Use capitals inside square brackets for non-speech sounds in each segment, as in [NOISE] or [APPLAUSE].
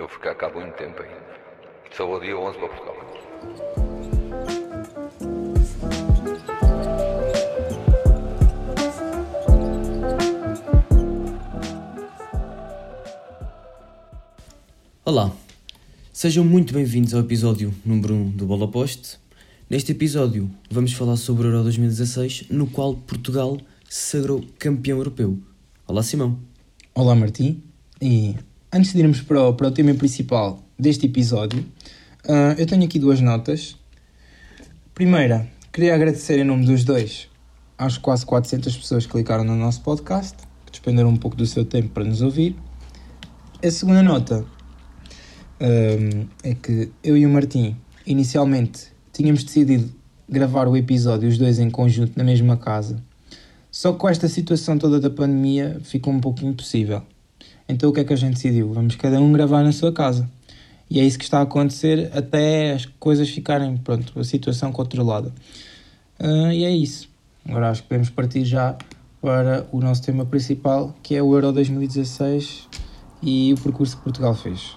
Eu vou ficar cá muito tempo ainda. Só vou dia 11 para Portugal. Olá, sejam muito bem-vindos ao episódio número 1 do Bola Poste. Neste episódio vamos falar sobre o Euro 2016, no qual Portugal se sagrou campeão europeu. Olá Simão. Olá Martim, e antes de irmos para o, para o tema principal deste episódio, ah, eu tenho aqui duas notas. Primeira, queria agradecer em nome dos dois às quase 400 pessoas que clicaram no nosso podcast, que despenderam um pouco do seu tempo para nos ouvir. A segunda nota ah, é que eu e o Martim, inicialmente, tínhamos decidido gravar o episódio os dois em conjunto na mesma casa. Só que com esta situação toda da pandemia ficou um pouco impossível. Então o que é que a gente decidiu? Vamos cada um gravar na sua casa. E é isso que está a acontecer até as coisas ficarem, pronto, a situação controlada. Ah, e é isso. Agora acho que podemos partir já para o nosso tema principal, que é o Euro 2016 e o percurso que Portugal fez.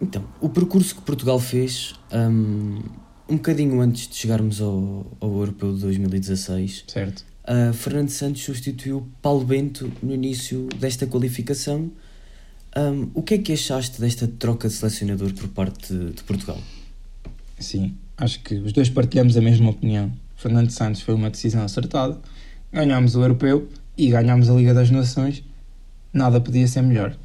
Então, o percurso que Portugal fez, hum, um bocadinho antes de chegarmos ao, ao Europeu de 2016, Certo? A Fernando Santos substituiu Paulo Bento no início desta qualificação. Hum, o que é que achaste desta troca de selecionador por parte de, Portugal? Sim, acho que os dois partilhamos a mesma opinião. Fernando Santos foi uma decisão acertada. Ganhámos o Europeu e ganhámos a Liga das Nações. Nada podia ser melhor.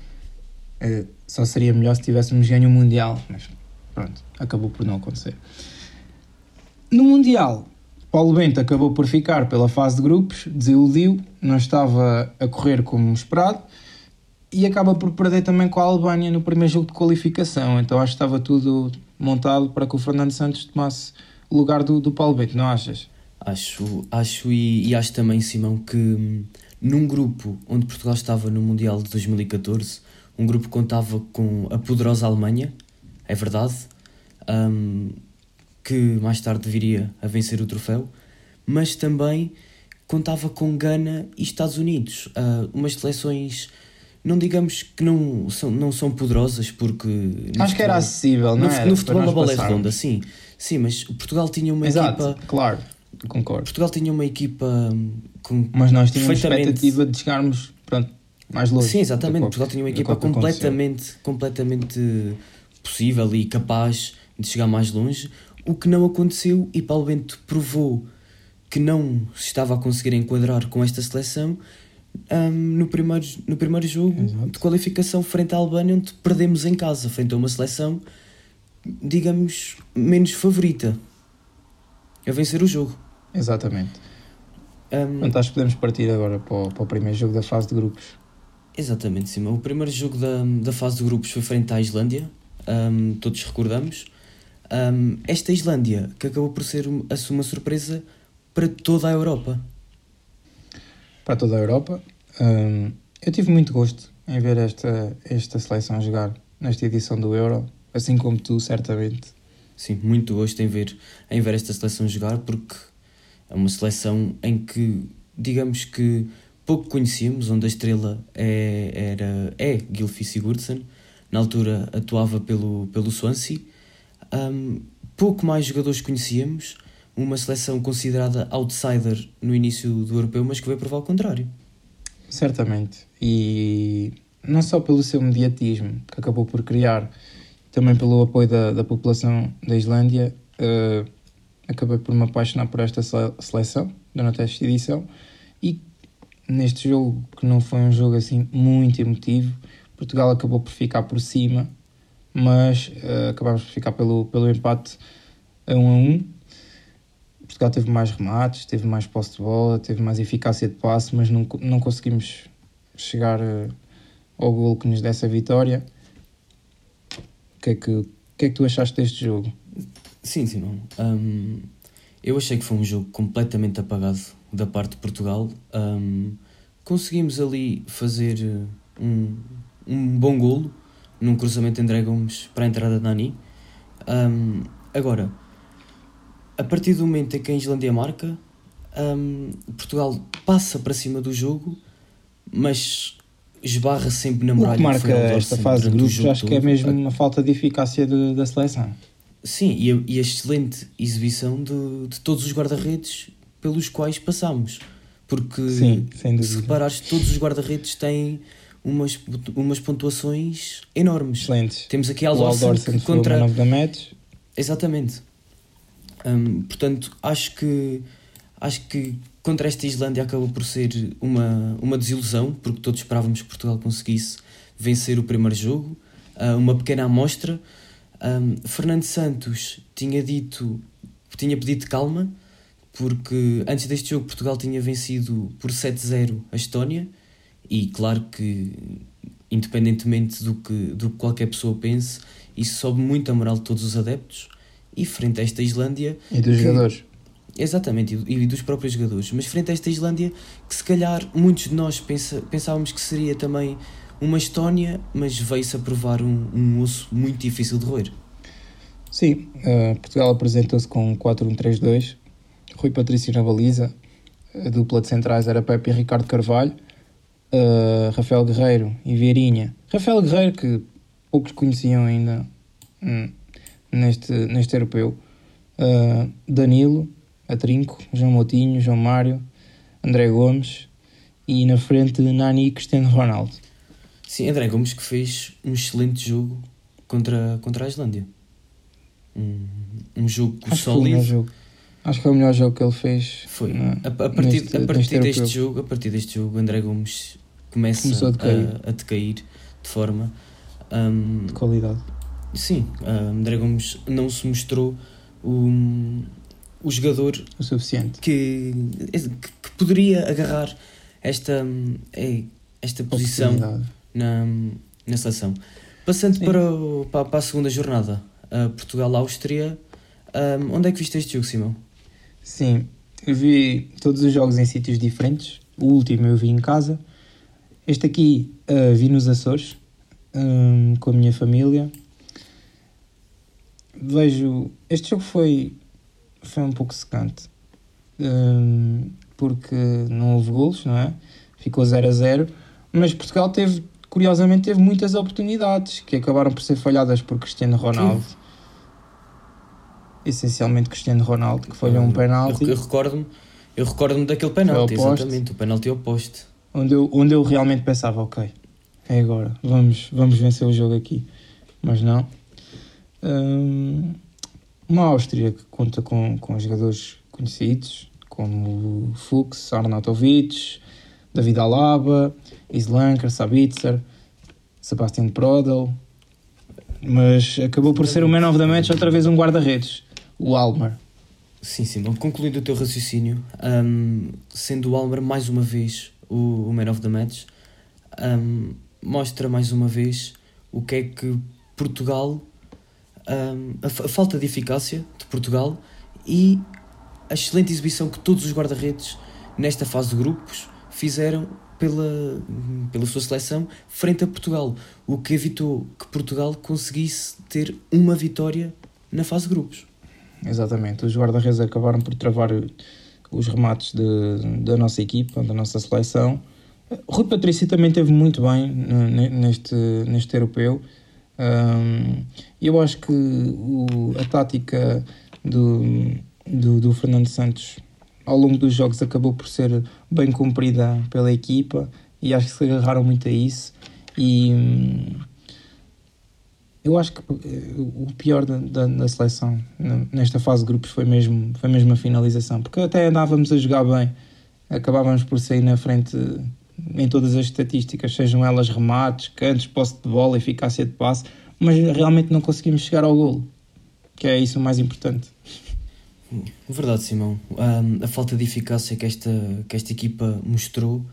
Eh, só seria melhor se tivéssemos ganho o Mundial, mas pronto, acabou por não acontecer. No Mundial, Paulo Bento acabou por ficar pela fase de grupos, desiludiu, não estava a correr como esperado e acaba por perder também com a Albânia no primeiro jogo de qualificação. Então acho que estava tudo montado para que o Fernando Santos tomasse o lugar do, do Paulo Bento, não achas? Acho, acho e, e acho também, Simão, que hum, num grupo onde Portugal estava no Mundial de 2014, um grupo que contava com a poderosa Alemanha, é verdade, hum, que mais tarde viria a vencer o troféu, mas também contava com Gana e Estados Unidos, ah, umas seleções, não digamos que não são, não são poderosas, porque... Acho que era futebol- acessível, não no, era? no futebol a bola é redonda, sim. Sim, mas Portugal tinha uma Exato, equipa... claro, concordo. Portugal tinha uma equipa hum, com Mas nós tínhamos perfeitamente- expectativa de chegarmos pronto, mais longe. Sim, exatamente. Portugal tinha uma equipa completamente, completamente possível e capaz de chegar mais longe, o que não aconteceu e Paulo Bento provou que não se estava a conseguir enquadrar com esta seleção hum, no, primeiro, no primeiro jogo Exato. de qualificação frente à Albânia, onde perdemos em casa, frente a uma seleção, digamos, menos favorita a vencer o jogo. Exatamente. Portanto, acho que podemos partir agora para o, para o primeiro jogo da fase de grupos. Exatamente, Simão. O primeiro jogo da, da fase de grupos foi frente à Islândia, ahm, todos recordamos. Ahm, esta Islândia que acabou por ser um- a uma surpresa para toda a Europa. Para toda a Europa. Hum, eu tive muito gosto em ver esta, esta seleção jogar nesta edição do Euro, assim como tu, certamente. Sim, muito gosto em ver, em ver esta seleção jogar, porque é uma seleção em que, digamos que pouco conhecíamos, onde a estrela é, era, é Gylfi Sigurdsson, na altura atuava pelo, pelo Swansea. Ahm, pouco mais jogadores conhecíamos, uma seleção considerada outsider no início do europeu, mas que veio provar o contrário. Certamente. E não só pelo seu mediatismo que acabou por criar, também pelo apoio da, da população da Islândia, eh, acabei por me apaixonar por esta sele- seleção durante esta edição. E neste jogo, que não foi um jogo assim muito emotivo, Portugal acabou por ficar por cima, mas eh, acabámos por ficar pelo, pelo empate a 1 a 1. Portugal teve mais remates, teve mais posse de bola, teve mais eficácia de passe, mas não, não conseguimos chegar eh, ao gol que nos desse a vitória. O que é que, que, é que tu achaste deste jogo? Sim, Simão. Hum, eu achei que foi um jogo completamente apagado da parte de Portugal. Hum, conseguimos ali fazer eh, um, um bom golo num cruzamento André Gomes para a entrada de Nani. Hum, agora, a partir do momento em que a Islândia marca, hum, Portugal passa para cima do jogo, mas esbarra sempre na O muralha que marca esta fase o grupos jogo acho que é mesmo uma falta de eficácia de- da seleção. Sim, e a, e a excelente exibição de, de todos os guarda-redes pelos quais passámos. Porque Sim, sem se reparares, todos os guarda-redes têm umas, umas pontuações enormes. Excelentes. Temos aqui Aldorsen que foi o contra. man. Exatamente. Hum, portanto, acho que acho que contra esta Islândia acabou por ser uma, uma desilusão, porque todos esperávamos que Portugal conseguisse vencer o primeiro jogo, ah, uma pequena amostra. Hum, Fernando Santos tinha dito, tinha pedido calma, porque antes deste jogo Portugal tinha vencido por 7-0 a Estónia, e claro que, independentemente do que, do que qualquer pessoa pense, isso sobe muito a moral de todos os adeptos. E frente a esta Islândia, E dos Que- jogadores. exatamente, e e dos próprios jogadores, mas frente a esta Islândia, que se calhar muitos de nós pensa, pensávamos que seria também uma Estónia, mas veio-se a provar um, um osso muito difícil de roer. Sim, eh, Portugal apresentou-se com 4-1-3-2. Rui Patrício na baliza. A dupla de centrais era Pepe e Ricardo Carvalho. Eh, Rafael Guerreiro e Vieirinha. Rafael Guerreiro, que poucos conheciam ainda hum, neste, neste europeu. Eh, Danilo, Atrinco, João Moutinho, João Mário, André Gomes. E na frente, Nani e Cristiano Ronaldo. Sim, André Gomes que fez um excelente jogo contra, contra a Islândia. Um, um jogo sólido. Acho que foi o melhor jogo que ele fez. Foi. na- A, a partir, neste- a partir deste europeu. jogo, a partir deste jogo, André Gomes começa a decair. a, a decair de forma. hum, de qualidade. sim, André Gomes não se mostrou o, o jogador O suficiente. que, que, que poderia agarrar esta, é, esta posição na, na seleção. Passando Sim. para, o- para, a segunda jornada, Portugal-Áustria, onde é que viste este jogo, Simão? Sim, eu vi todos os jogos em sítios diferentes. O último eu vi em casa. Este aqui ah, vi nos Açores, hum, com a minha família. Vejo. Este jogo foi, foi um pouco secante. hum, porque não houve golos, não é? Ficou 0 a 0. Mas Portugal teve, curiosamente, teve muitas oportunidades que acabaram por ser falhadas por Cristiano Ronaldo. Essencialmente Cristiano Ronaldo, que falhou um penalti. Eu, eu recordo-me eu recordo daquele penalti, exatamente, o penalti ao poste. onde eu, onde eu realmente pensava, ok, é agora, vamos, vamos vencer o jogo aqui. Mas não. Hum, uma Áustria que conta com, com jogadores conhecidos, como Fuchs, Arnautovic, David Alaba, Islanker, Sabitzer, Sebastian Prodel. Mas acabou por ser o man of the match outra vez um guarda-redes, o Almar. Sim, Simão, concluindo o teu raciocínio, hum, sendo o Almer mais uma vez o, o man of the match, hum, mostra mais uma vez o que é que Portugal, hum, a, a falta de eficácia de Portugal e a excelente exibição que todos os guarda-redes nesta fase de grupos fizeram pela, pela sua seleção frente a Portugal, o que evitou que Portugal conseguisse ter uma vitória na fase de grupos. Exatamente, os guarda-redes acabaram por travar os remates de- da nossa equipa, da nossa seleção. Rui Patrício também teve muito bem ne- ne- neste, neste europeu. Um, eu acho que o- a tática do, do, do Fernando Santos ao longo dos jogos acabou por ser bem cumprida pela equipa e acho que se agarraram muito a isso. E hum, eu acho que eh, o pior da, da, da seleção nesta fase de grupos foi mesmo, foi mesmo a finalização, porque até andávamos a jogar bem, acabávamos por sair na frente em todas as estatísticas, sejam elas remates, cantos, posse de bola, eficácia de passe, mas realmente não conseguimos chegar ao golo, que é isso o mais importante. Verdade, Simão. Ahm, a falta de eficácia que esta, que esta equipa mostrou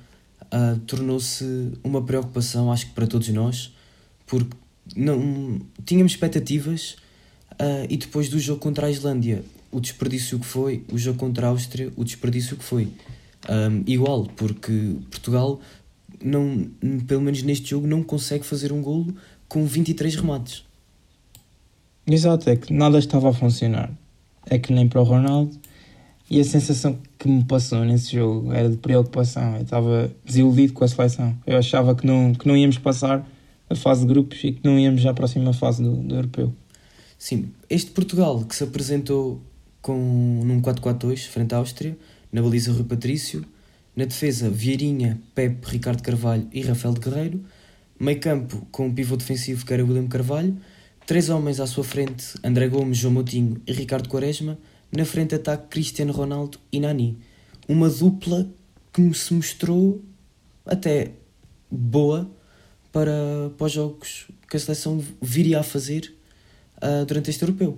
ah, tornou-se uma preocupação, acho que para todos nós, porque não tínhamos expectativas ah, e depois do jogo contra a Islândia, o desperdício que foi, o jogo contra a Áustria, o desperdício que foi. Ahm, igual, porque Portugal, não, pelo menos neste jogo, não consegue fazer um golo com 23 remates. Exato, é que nada estava a funcionar. É que nem para o Ronaldo. E a sensação que me passou nesse jogo era de preocupação. Eu estava desiludido com a seleção. Eu achava que não, que não íamos passar a fase de grupos e que não íamos já à próxima fase do, do europeu. Sim, este Portugal que se apresentou com, num 4-4-2 frente à Áustria, na baliza Rui Patrício, na defesa Vieirinha, Pepe, Ricardo Carvalho e Rafael de Guerreiro, meio campo com um pivô defensivo que era William Carvalho, três homens à sua frente, André Gomes, João Moutinho e Ricardo Quaresma, na frente ataque Cristiano Ronaldo e Nani. Uma dupla que se mostrou até boa para, para os jogos que a seleção viria a fazer uh, durante este europeu.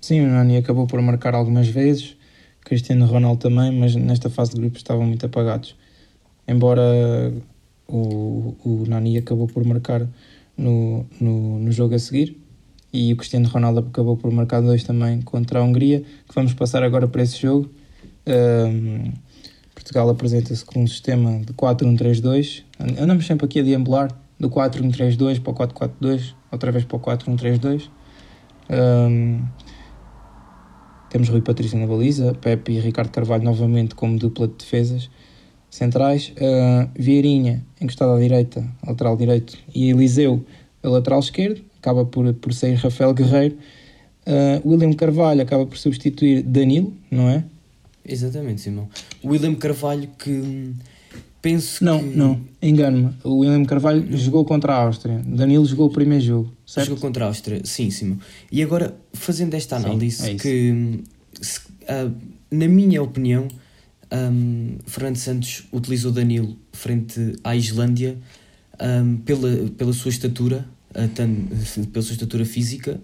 Sim, o Nani acabou por marcar algumas vezes, Cristiano Ronaldo também, mas nesta fase de grupos estavam muito apagados. Embora o, o Nani acabou por marcar no, no, no jogo a seguir e o Cristiano Ronaldo acabou por marcar dois também contra a Hungria, que vamos passar agora para esse jogo. Um, Portugal apresenta-se com um sistema de 4-1-3-2. Andamos sempre aqui a deambular do 4-1-3-2 para o 4-4-2, outra vez para o 4-1-3-2. Um, temos Rui Patrício na baliza, Pepe e Ricardo Carvalho novamente como dupla de defesas centrais. Uh, Vieirinha encostado à direita, lateral direito, e Eliseu a lateral esquerdo, acaba por, por sair Rafael Guerreiro. Uh, William Carvalho acaba por substituir Danilo, não é? Exatamente, Simão. William Carvalho que penso não, que... Não, engano-me. O William Carvalho não. jogou contra a Áustria. Danilo jogou o primeiro jogo, certo? Jogou contra a Áustria, sim, Simão. E agora, fazendo esta análise, sim, é que se, uh, na minha opinião, um, Fernando Santos utilizou Danilo frente à Islândia um, pela, pela sua estatura, uh, tan, [LAUGHS] pela sua estatura física,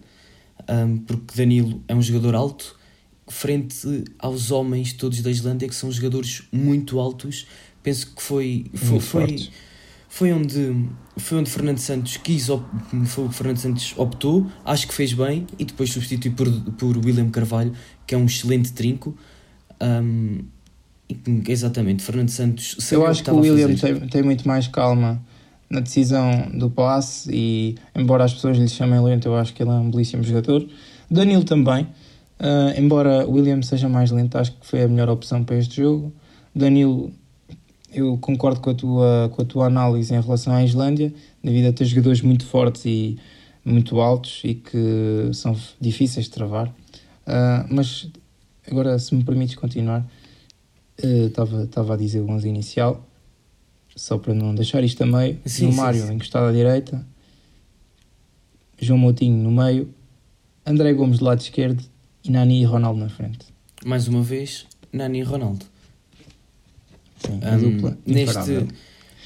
um, porque Danilo é um jogador alto, frente aos homens todos da Islândia, que são jogadores muito altos. Penso que foi, foi, foi, foi, onde, foi onde Fernando Santos quis, foi o que Fernando Santos optou, acho que fez bem, e depois substitui por, por William Carvalho, que é um excelente trinco. Um, exatamente, Fernando Santos. Eu acho que, o William tem, tem muito mais calma na decisão do passe e embora as pessoas lhe chamem lento, eu acho que ele é um belíssimo jogador. Danilo também, uh, embora William seja mais lento, acho que foi a melhor opção para este jogo. Danilo, eu concordo com a tua, com a tua análise em relação à Islândia, devido a ter jogadores muito fortes e muito altos e que são difíceis de travar. Uh, mas agora, se me permites continuar, estava uh, a dizer o 11 inicial só para não deixar isto a meio, sim, no sim, Mário sim. encostado à direita, João Moutinho no meio, André Gomes do lado esquerdo e Nani e Ronaldo na frente. Mais uma vez, Nani e Ronaldo. Sim, a um, dupla neste,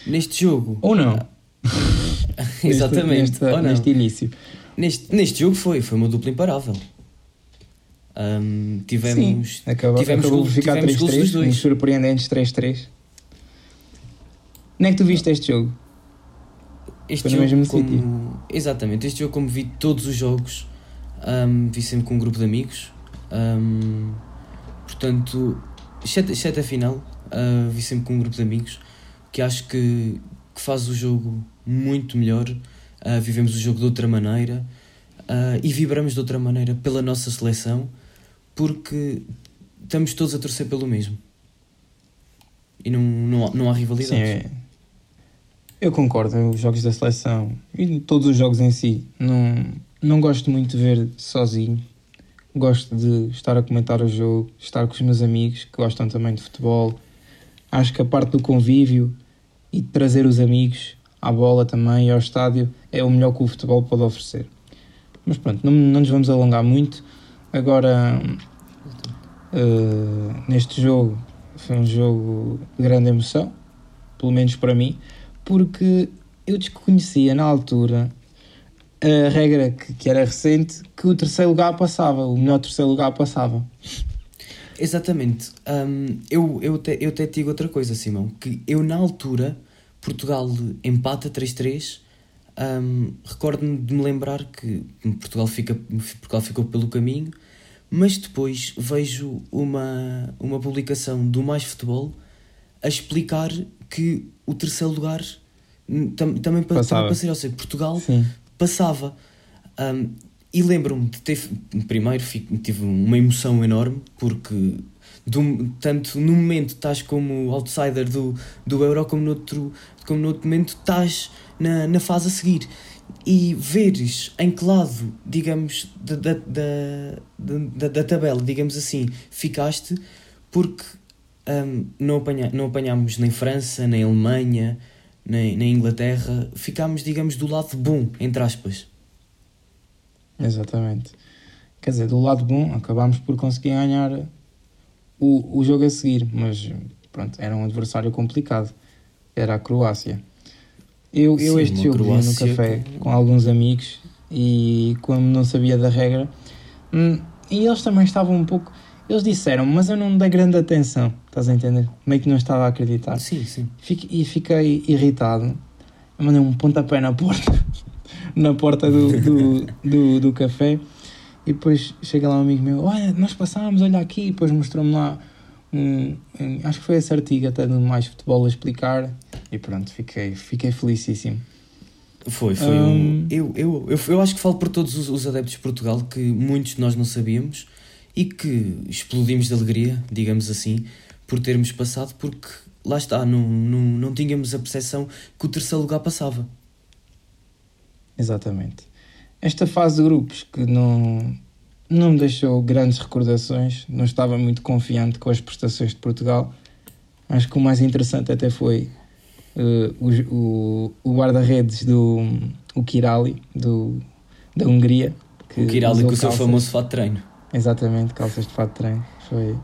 neste jogo. Ou não. [LAUGHS] Exatamente. Neste, ou não. neste início. Neste, neste jogo foi, foi uma dupla imparável. Um, tivemos. Sim, acabou, tivemos acabou gol, ficar 3-3, uns surpreendentes 3-3. Onde é que tu viste este jogo? Este Foi jogo no mesmo como... sítio? Exatamente, este jogo como vi todos os jogos, um, vi sempre com um grupo de amigos. Um, portanto, exceto, exceto a final, uh, vi sempre com um grupo de amigos, que acho que, que faz o jogo muito melhor. Uh, vivemos o jogo de outra maneira uh, e vibramos de outra maneira pela nossa seleção, porque estamos todos a torcer pelo mesmo. E não, não, não há rivalidades. Sim, é eu concordo, os jogos da seleção e todos os jogos em si, não, não gosto muito de ver sozinho. Gosto de estar a comentar o jogo, estar com os meus amigos que gostam também de futebol. Acho que a parte do convívio e de trazer os amigos à bola também e ao estádio é o melhor que o futebol pode oferecer. Mas pronto, não, não nos vamos alongar muito. Agora, uh, neste jogo, foi um jogo de grande emoção, pelo menos para mim porque eu desconhecia na altura a regra que, que era recente que o terceiro lugar passava, o melhor terceiro lugar passava. Exatamente. Um, eu, eu, te, eu até te digo outra coisa, Simão, que eu na altura, Portugal empata 3-3, um, recordo-me de me lembrar que Portugal, fica, Portugal ficou pelo caminho, mas depois vejo uma, uma publicação do Mais Futebol a explicar que o terceiro lugar tam, também para, também ser, ou seja, Portugal Sim. Passava. Um, e lembro-me de ter, primeiro fico- tive uma emoção enorme, porque do- tanto no momento estás como outsider do, do Euro, como no outro, como no outro momento estás na, na fase a seguir. E veres em que lado, digamos, da, da, da, da, tabela, digamos assim, ficaste, porque hum, não, apanha, não apanhámos nem França, nem Alemanha, nem, nem Inglaterra, ficámos, digamos, do lado bom, entre aspas. Exatamente. Quer dizer, do lado bom, acabámos por conseguir ganhar o, o jogo a seguir, mas pronto, era um adversário complicado. Era a Croácia. Eu, eu Sim, este uma jogo vi no café com- com alguns amigos e como não sabia da regra, hum, e eles também estavam um pouco. Eles disseram, mas eu não dei grande atenção, estás a entender? Meio que não estava a acreditar. Sim, sim. Fique- e fiquei irritado. Eu mandei um pontapé na porta, [LAUGHS] na porta do, do, do, do café. E depois chega lá um amigo meu: Olha, nós passámos, olha aqui. E depois mostrou-me lá um, um- Acho que foi esse artigo até do Mais Futebol a explicar. E pronto, fiquei, fiquei felicíssimo. Foi, foi. Hum. um- eu, eu, eu, eu acho que falo por todos os, os adeptos de Portugal que muitos de nós não sabíamos e que explodimos de alegria, digamos assim, por termos passado, porque lá está, não, não, não tínhamos a percepção que o terceiro lugar passava. Exatamente. Esta fase de grupos que não, não me deixou grandes recordações, não estava muito confiante com as prestações de Portugal. Acho que o mais interessante até foi eh, o, o, o guarda-redes do o Kirali, do, da Hungria. Que O Kirali com o seu famoso fato de treino. Exatamente, calças de fato de treino. Foi,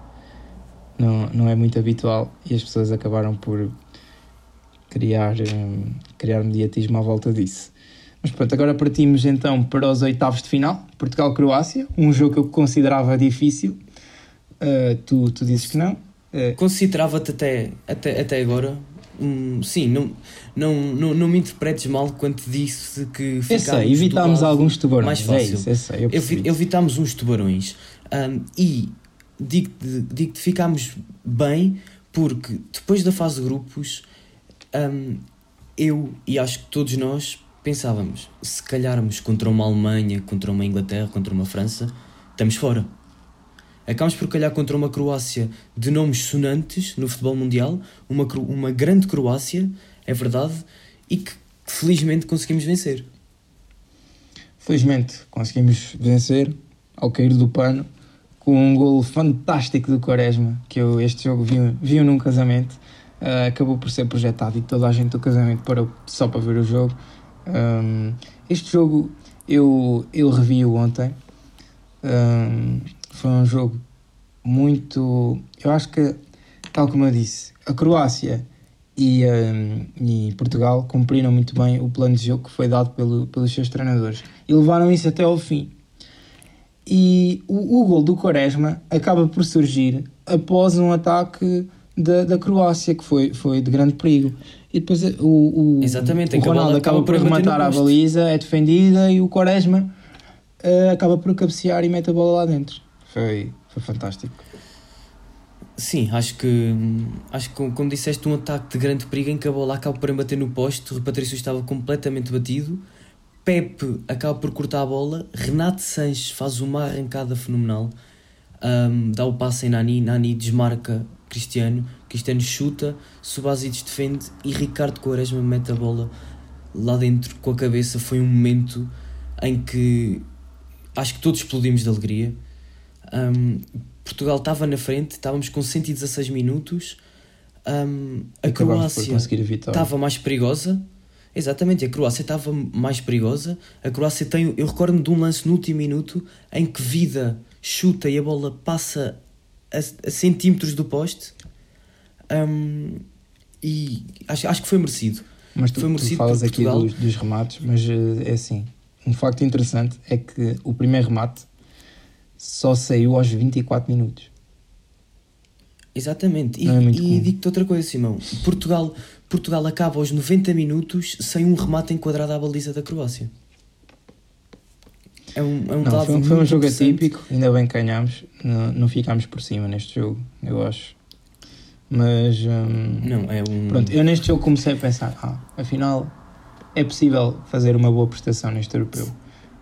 não, não é muito habitual e as pessoas acabaram por criar, hum, criar mediatismo à volta disso. Mas pronto, agora partimos então para os oitavos de final, Portugal-Croácia, um jogo que eu considerava difícil. Uh, tu, tu dizes que não. Uh, Considerava-te até, até, até agora. Sim, não, não, não, não me interpretes mal quando te disse que ficámos evitámos alguns tubarões. mais É fácil. isso, eu sei, eu evitámos uns tubarões Ahm, e digo-te digo que ficámos bem porque depois da fase de grupos ahm, eu e acho que todos nós pensávamos se calharmos contra uma Alemanha, contra uma Inglaterra, contra uma França, estamos fora. Acabamos por calhar contra uma Croácia de nomes sonantes no futebol mundial, uma, uma grande Croácia, é verdade, e que felizmente conseguimos vencer. Felizmente conseguimos vencer ao cair do pano com um golo fantástico do Quaresma, que eu este jogo vi, vi num casamento. Ah, acabou por ser projetado e toda a gente do casamento parou só para ver o jogo. Ahm, este jogo eu, eu revi-o ontem. Ahm, foi um jogo muito. Eu acho que, tal como eu disse, a Croácia e, ahm, e Portugal cumpriram muito bem o plano de jogo que foi dado pelo, pelos seus treinadores e levaram isso até ao fim. E o, o gol do Quaresma acaba por surgir após um ataque da, da Croácia, que foi, foi de grande perigo. E depois o, o, Exatamente, o Ronaldo acaba acaba por rematar a baliza, é defendida e o Quaresma eh, acaba por cabecear e mete a bola lá dentro. Foi, foi fantástico. Sim, acho que acho que como- disseste, um ataque de grande perigo em que a bola acaba por bater no poste, o Patrício estava completamente batido, Pepe acaba por cortar a bola, Renato Sanches faz uma arrancada fenomenal, ahm, dá o passe em Nani, Nani desmarca Cristiano, Cristiano chuta, Subasic defende. E Ricardo Quaresma mete a bola lá dentro com a cabeça. Foi um momento em que acho que todos explodimos de alegria. Ahm, Portugal estava na frente, estávamos com 116 minutos. Ahm, a Croácia estava mais perigosa. Exatamente, a Croácia estava mais perigosa. A Croácia tem. Eu recordo-me de um lance no último minuto em que Vida chuta e a bola passa a, a centímetros do poste. Ahm, e acho, acho que foi merecido. Mas tu, Foi tu merecido falas por aqui dos, dos remates, mas eh, é assim. Um facto interessante é que o primeiro remate só saiu aos 24 minutos. Exatamente. E, é e digo-te outra coisa, Simão. Portugal, Portugal acaba aos 90 minutos sem um remate enquadrado à baliza da Croácia. É um, é um Não, foi, um- foi um jogo atípico, ainda bem que ganhámos. Não, não ficámos por cima neste jogo, eu acho. Mas hum, Não, é um. pronto, eu neste jogo comecei a pensar: ah, afinal é possível fazer uma boa prestação neste europeu.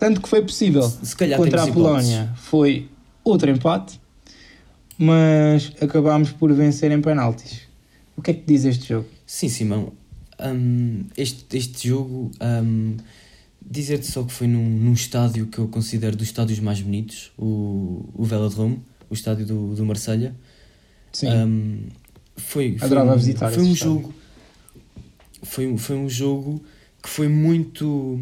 Tanto que foi possível. Se calhar Contra a temos hipóteses. Polónia foi outro empate, mas acabámos por vencer em penaltis. O que é que diz este jogo? Sim, Simão. Hum, este, este jogo, hum, dizer-te só que foi num, num estádio que eu considero dos estádios mais bonitos, o, o Velodrome, o estádio do, do Marselha. Sim, Um, foi, foi, Adorava um, visitar foi um estádio. jogo foi, um- foi um jogo que foi muito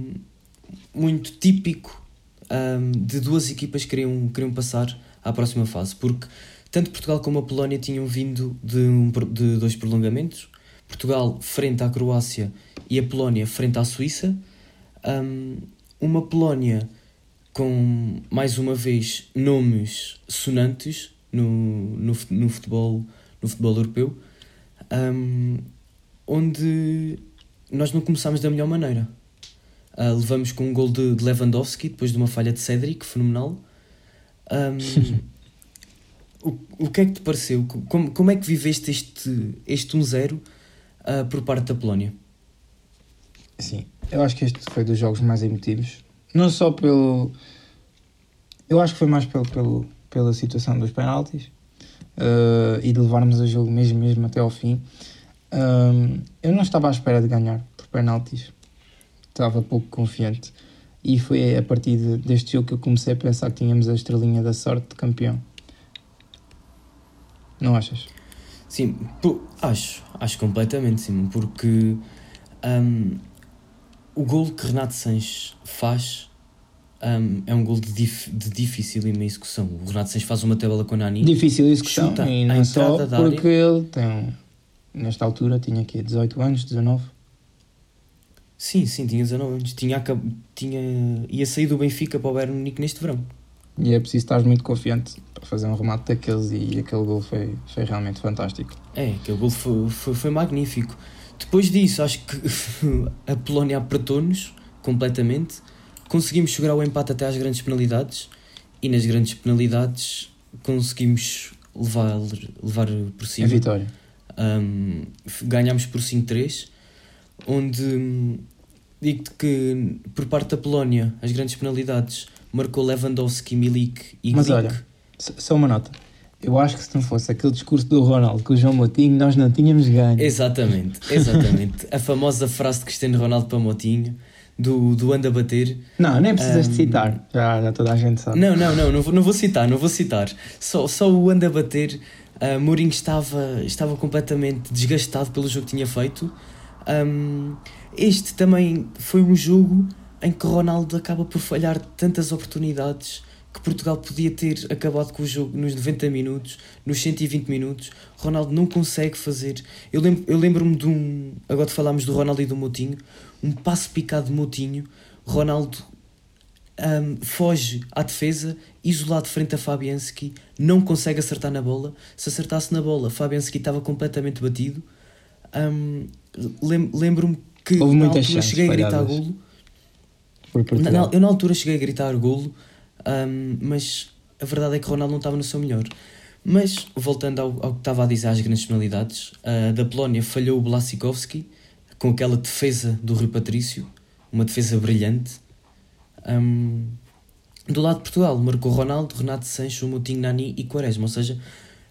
muito típico um, de duas equipas que queriam, queriam passar à próxima fase porque tanto Portugal como a Polónia tinham vindo de, um de dois prolongamentos. Portugal frente à Croácia e a Polónia frente à Suíça. Um, uma Polónia com mais uma vez nomes sonantes no, no, no futebol no futebol europeu um, onde nós não começámos da melhor maneira Ah, levamos com um gol de, de Lewandowski depois de uma falha de Cedric fenomenal Um, [LAUGHS] o, o que é que te pareceu? Como, como é que viveste este, este 1-0 ah, por parte da Polónia? sim. Eu acho que este foi dos jogos mais emotivos. Não só pelo. Eu acho que foi mais pelo, pelo, pela situação dos penaltis eh, e de levarmos o jogo mesmo, mesmo até ao fim. Ahm, eu não estava à espera de ganhar por penaltis. Estava pouco confiante. E foi a partir de- deste jogo que eu comecei a pensar que tínhamos a estrelinha da sorte de campeão. Não achas? Sim, acho, acho completamente, sim, porque hum, o gol que Renato Sanches faz hum, é um gol de, dif, de dificílima execução. O Renato Sanches faz uma tabela com a Nani. Difícil execução Chuta e não só porque ele tem, um- nesta altura, tinha aqui 18 anos, 19. Sim, sim, tinha 19 anos. Tinha, tinha, ia sair do Benfica para o Bayern Munique neste verão. E é preciso estar muito confiante para fazer um remate daqueles e aquele gol foi, foi realmente fantástico. É, aquele gol foi, foi, foi magnífico. Depois disso, acho que [LAUGHS] a Polónia apertou-nos completamente. Conseguimos chegar ao empate até às grandes penalidades e nas grandes penalidades conseguimos levar, levar por A cima. vitória. Um, ganhámos por 5-3, onde hum, digo-te que por parte da Polónia as grandes penalidades marcou Lewandowski, Milik e Mas Glick. olha, S- Só uma nota. Eu acho que se não fosse aquele discurso do Ronaldo com o João Moutinho, nós não tínhamos ganho. Exatamente, exatamente. [LAUGHS] a famosa frase de Cristiano Ronaldo para Motinho, do, do anda a bater. Não, nem precisas de Ahm, citar. Já, já toda a gente sabe. Não, não, não, não vou, não vou citar, não vou citar. Só, só o anda a bater. ah, Mourinho estava, estava completamente desgastado pelo jogo que tinha feito. Ahm, este também foi um jogo em que Ronaldo acaba por falhar tantas oportunidades que Portugal podia ter acabado com o jogo nos 90 minutos, nos 120 minutos. Ronaldo não consegue fazer. Eu lembro- eu lembro-me de um. Agora falámos do Ronaldo e do Moutinho. Um passo picado de Moutinho. Ronaldo um, foge à defesa, isolado frente a Fabianski, não consegue acertar na bola. Se acertasse na bola, Fabianski estava completamente batido. Um, Lembro-me que Houve na altura chances cheguei a gritar golo. Na- eu na altura cheguei a gritar golo, um, mas a verdade é que Ronaldo não estava no seu melhor. Mas, voltando ao, ao que estava a dizer às grandes penalidades, a da Polónia falhou o Blasikowski com aquela defesa do Rui Patrício, uma defesa brilhante. Um, do lado de Portugal, marcou Ronaldo, Renato Sancho, Moutinho, Nani e Quaresma, ou seja,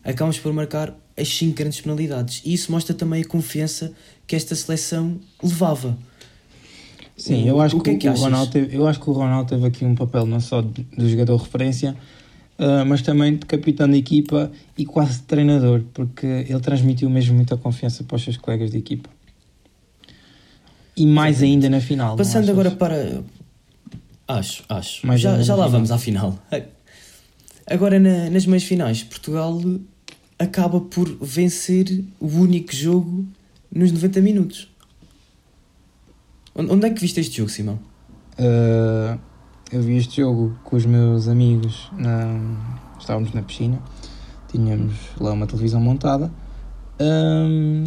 acabamos por marcar as 5 grandes penalidades. E isso mostra também a confiança que esta seleção levava. Sim, eu acho O que, que é que o? Ronaldo teve, eu acho que o Ronaldo teve aqui um papel não só de, de jogador referência, ah, mas também de capitão de equipa e quase de treinador, porque ele transmitiu mesmo muita confiança para os seus colegas de equipa. E mais ainda na final. Passando agora para. Acho, acho. Mais já já lá vamos à final. Agora na- nas meias finais, Portugal acaba por vencer o único jogo nos 90 minutos. Onde é que viste este jogo, Simão? Uh, eu vi este jogo com os meus amigos, na- estávamos na piscina, tínhamos lá uma televisão montada. Um,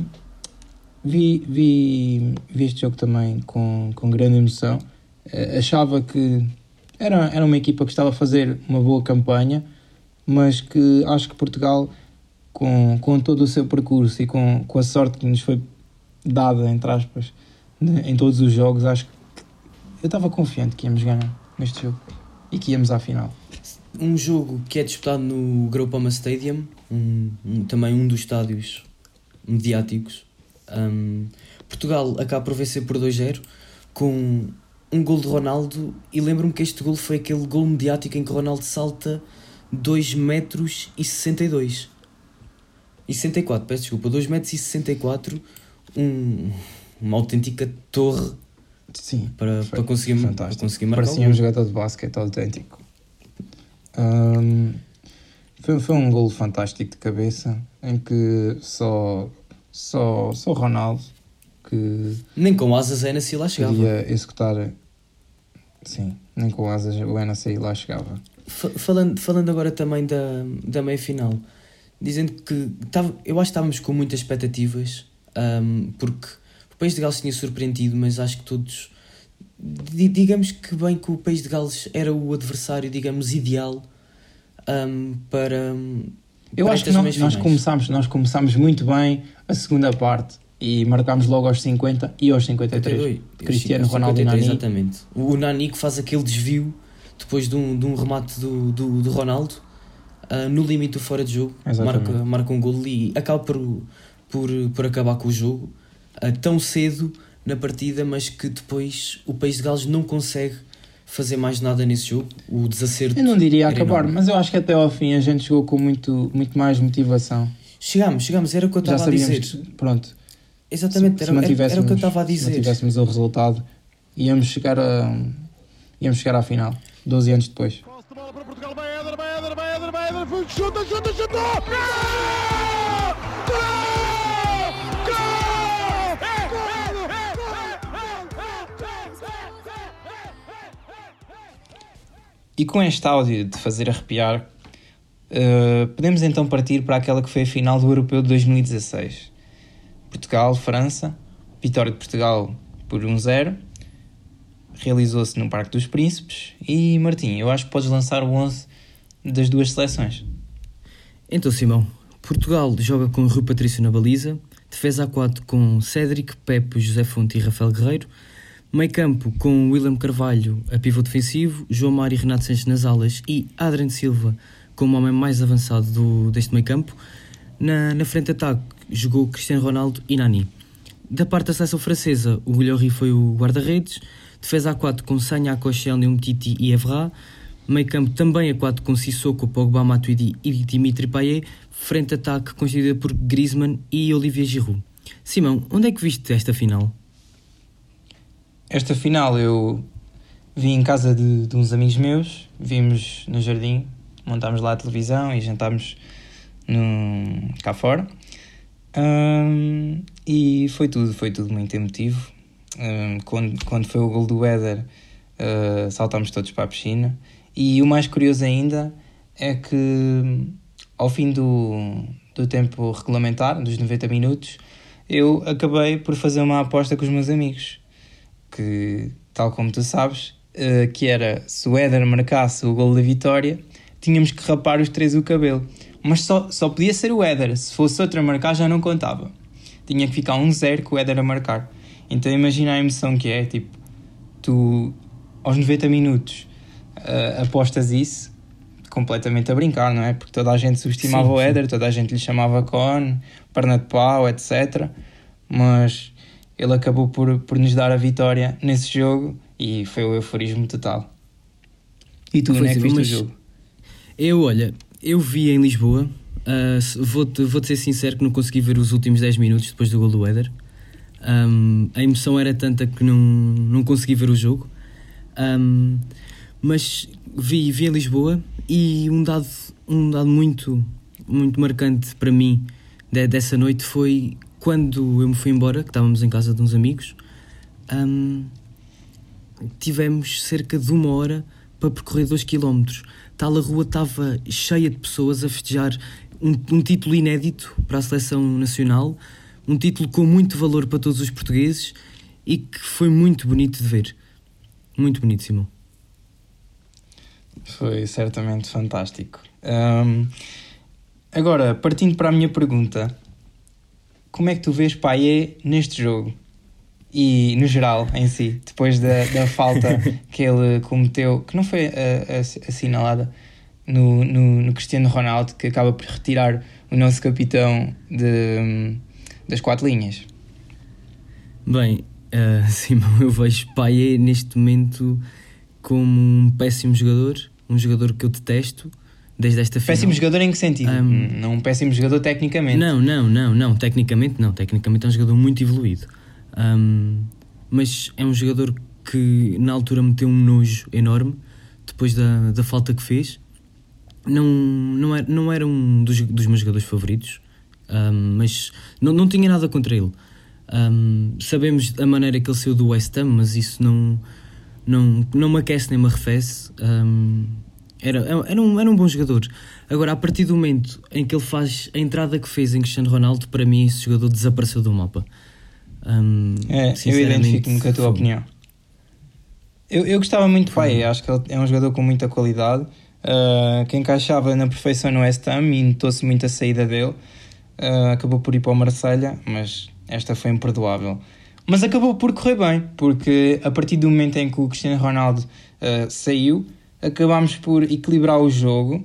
vi, vi, vi este jogo também com, com grande emoção. Uh, achava que era, era uma equipa que estava a fazer uma boa campanha, mas que acho que Portugal, com, com todo o seu percurso e com, com a sorte que nos foi dada, entre aspas, né, em todos os jogos, acho que eu estava confiante que íamos ganhar. neste jogo e que íamos à final. Um jogo que é disputado no Groupama Stadium, um, um- também um dos estádios mediáticos. Um, Portugal acaba por vencer por 2-0 com um gol de Ronaldo e lembro-me que este gol foi aquele gol mediático em que Ronaldo salta 2 metros e 62 e 64, peço desculpa, 2 metros e 64 um, uma autêntica torre Sim, para, para, conseguir, para fantástico. conseguir marcar parecia um jogador de basquete autêntico. Ahm, foi, foi um golo fantástico de cabeça em que só, só, só Ronaldo que Nem com asas a se lá chegava. podia executar. Sim, nem com asas o NSI lá chegava. Fa- Falando, falando agora também da, da meia final, dizendo que tava, eu acho que estávamos com muitas expectativas, ahm, porque o País de Gales tinha surpreendido, mas acho que todos. di- Digamos que bem que o País de Gales era o adversário, digamos, ideal ahm, para. Eu para acho que nós, nós, começámos, nós começámos muito bem a segunda parte e marcámos logo aos 50 e aos 53. 52. Cristiano 53, Ronaldo e Nani. Exatamente. O Nani que faz aquele desvio depois de um, de um remate do, do, do Ronaldo ah, no limite do fora de jogo, Exatamente. marca, marca um golo e acaba por, por, por acabar com o jogo ah, tão cedo na partida, mas que depois o País de Gales não consegue fazer mais nada nesse jogo. O desacerto. Eu não diria acabar, enorme. mas eu acho que até ao fim a gente jogou com muito, muito mais motivação. Chegámos, chegámos, era o que eu estava a dizer. que, pronto, Exatamente, se, era, era, era o que eu estava a se dizer. mantivéssemos o resultado, íamos chegar, a, íamos chegar à final, 12 anos depois. Chuta, chuta! E com este áudio de fazer arrepiar, eh, podemos então partir para aquela que foi a final do Europeu de 2016. Portugal, França, vitória de Portugal por 1-0, realizou-se no Parque dos Príncipes e Martim, eu acho que podes lançar o 11 das duas seleções. Então, Simão, Portugal joga com Rui Patrício na baliza, defesa a 4 com Cédric, Pepe, José Fonte e Rafael Guerreiro, meio campo com William Carvalho a pivô defensivo, João Mário e Renato Sanches nas alas e Adrien Silva como homem mais avançado do, deste meio campo. Na, na frente de ataque jogou Cristiano Ronaldo e Nani. Da parte da seleção francesa, o Guilherme foi o guarda-redes, defesa a 4 com Sagna, Koscielny, Umtiti e Evra, meio campo também a 4 com Sissoko, Pogba, Matuidi e Dimitri Payet, frente ataque constituída por Griezmann e Olivier Giroud. Simão, onde é que viste esta final? Esta final eu vi em casa de, de uns amigos meus, vimos no jardim, montámos lá a televisão e jantámos no, cá fora. Ahm, e foi tudo, foi tudo muito emotivo. Quando, quando foi o gol do Éder, ah, saltámos todos para a piscina. E o mais curioso ainda é que ao fim do, do tempo regulamentar, dos 90 minutos, eu acabei por fazer uma aposta com os meus amigos que, tal como tu sabes, eh, que era se o Éder marcasse o gol da vitória, tínhamos que rapar os três o cabelo. Mas só, só podia ser o Éder, se fosse outro a marcar já não contava. Tinha que ficar um zero com o Éder a marcar. Então imagina a emoção que é, tipo, tu aos 90 minutos eh, apostas isso, completamente a brincar, não é? Porque toda a gente subestimava Sim, o sim. Éder, toda a gente lhe chamava Con, perna de pau, etc. Mas ele acabou por, por nos dar a vitória nesse jogo e foi o euforismo total. E tu, não é que viste o jogo? Eu, olha, eu vi em Lisboa, se- vou-te vou ser sincero que não consegui ver os últimos 10 minutos depois do gol do Éder. Ahm, a emoção era tanta que não, não consegui ver o jogo. Ahm, mas vi, vi em Lisboa e um dado, um dado muito, muito marcante para mim de- dessa noite foi quando eu me fui embora, que estávamos em casa de uns amigos. ahm, tivemos cerca de uma hora para percorrer 2 km. Tal a rua estava cheia de pessoas a festejar um, um título inédito para a seleção nacional, um título com muito valor para todos os portugueses e que foi muito bonito de ver. Muito bonito, Simão. Foi certamente fantástico. Ahm, agora, partindo para a minha pergunta, como é que tu vês Payet neste jogo? e no geral em si, depois da, da falta [LAUGHS] que ele cometeu, que não foi uh, assinalada no, no, no, Cristiano Ronaldo, que acaba por retirar o nosso capitão de, um, das quatro linhas. Bem, uh, [LAUGHS] Simão, eu vejo Payet neste momento como um péssimo jogador, um jogador que eu detesto desde esta final. Péssimo jogador em que sentido? Um, não um péssimo jogador tecnicamente. Não, não, não, não, tecnicamente não, tecnicamente é um jogador muito evoluído. Um, mas é um jogador que na altura meteu um nojo enorme depois da, da falta que fez. Não, não, era, não era um dos, dos meus jogadores favoritos, um, mas não, não tinha nada contra ele. Um, sabemos a maneira que ele saiu do West Ham, mas isso não, não, não me aquece nem me arrefece. Um, era, era, um, era um bom jogador. Agora, a partir do momento em que ele faz a entrada que fez em Cristiano Ronaldo, para mim esse jogador desapareceu do mapa. Um, é, eu identifico-me com a tua opinião. Eu, eu gostava muito do Pai, acho que ele é um jogador com muita qualidade, uh, que encaixava na perfeição no West Ham e notou-se muito a saída dele. Uh, acabou por ir para o Marselha, mas esta foi imperdoável. Mas acabou por correr bem, porque a partir do momento em que o Cristiano Ronaldo uh, saiu, acabámos por equilibrar o jogo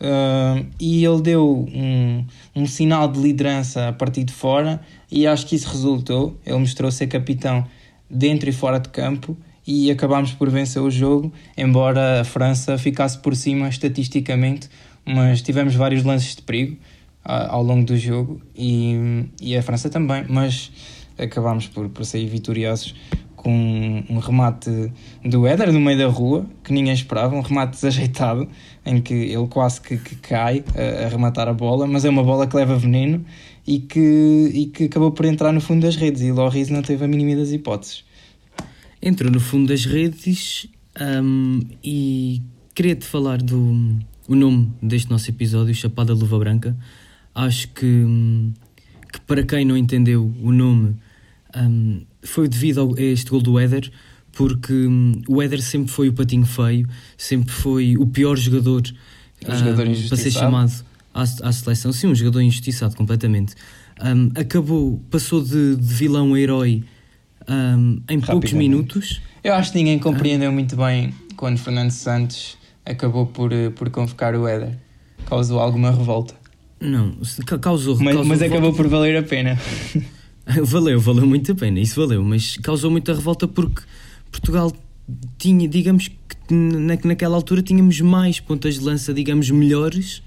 uh, e ele deu um, um sinal de liderança a partir de fora e acho que isso resultou. Ele mostrou ser capitão dentro e fora de campo e acabámos por vencer o jogo, embora a França ficasse por cima estatisticamente, mas tivemos vários lances de perigo ao longo do jogo e, e a França também, mas acabámos por, por sair vitoriosos com um remate do Éder no meio da rua, que ninguém esperava, um remate desajeitado, em que ele quase que, que cai a, a, rematar a bola, mas é uma bola que leva veneno e que, e que acabou por entrar no fundo das redes e Loris não teve a mínima das hipóteses. Entrou no fundo das redes um, e queria-te falar do o nome deste nosso episódio, Chapada Luva Branca. Acho que, hum, que para quem não entendeu o nome um, foi devido a este gol do Éder, porque um, o Éder sempre foi o patinho feio, sempre foi o pior jogador, um, jogador para ser chamado à, à, seleção. Sim, um jogador injustiçado completamente. Hum, acabou, passou de, de vilão a herói hum, em poucos minutos. Eu acho que ninguém compreendeu muito bem quando Fernando Santos acabou por, eh, por convocar o Éder. Causou alguma revolta. Não, causou, mas, causou mas acabou por valer a pena. [LAUGHS] valeu, valeu muito a pena, isso valeu, mas causou muita revolta porque Portugal tinha, digamos que na, naquela altura tínhamos mais pontas de lança, digamos, melhores.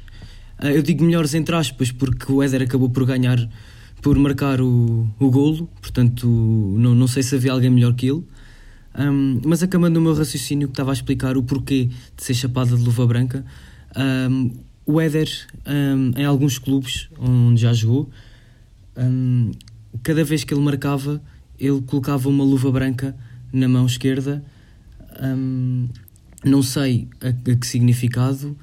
Ah, eu digo melhores entre aspas, porque o Éder acabou por ganhar, por marcar o, o golo, portanto, não, não sei se havia alguém melhor que ele. Um, mas acabando o meu raciocínio que estava a explicar o porquê de ser chapada de luva branca, um, o Éder, um, em alguns clubes onde já jogou, cada vez que ele marcava, ele colocava uma luva branca na mão esquerda. Um, não sei a, a, que significado,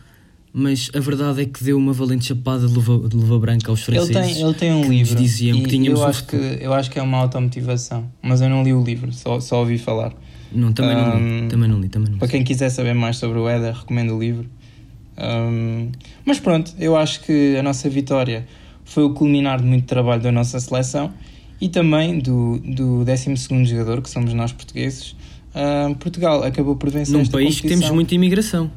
mas a verdade é que deu uma valente chapada de luva, de luva branca aos franceses. Ele tem, ele tem um livro. diziam que tínhamos eu acho, que, eu acho que é uma automotivação, mas eu não li o livro, só, só ouvi falar. Não, também, um, não li, também não li. Também não li. Para quem quiser saber mais sobre o Éder, recomendo o livro. Um, mas pronto, eu acho que a nossa vitória foi o culminar de muito trabalho da nossa seleção e também do, do 12 jogador, que somos nós portugueses. Uh, Portugal acabou por vencer Num país que temos muita imigração.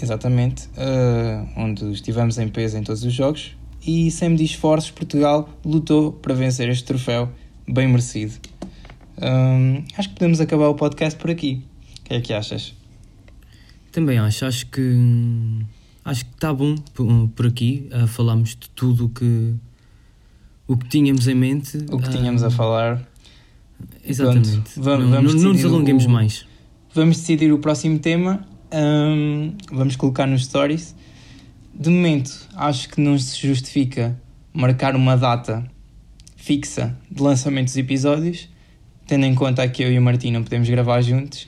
Exatamente, uh, onde estivemos em peso em todos os jogos e sem medir esforços, Portugal lutou para vencer este troféu bem merecido. Um, acho que podemos acabar o podcast por aqui. O que é que achas? Também acho, acho que acho que está bom por, por aqui. Uh, falámos de tudo o que o que tínhamos em mente. O que tínhamos a falar. Exatamente. Pronto, vamos, não, não, não nos alonguemos o, mais. Vamos decidir o próximo tema. Um, vamos colocar nos stories. De momento, acho que não se justifica marcar uma data fixa de lançamento dos episódios, tendo em conta que eu e o Martim não podemos gravar juntos.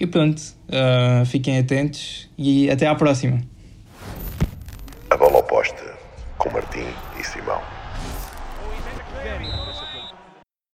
E pronto, uh, fiquem atentos e até à próxima. A bola oposta com Martim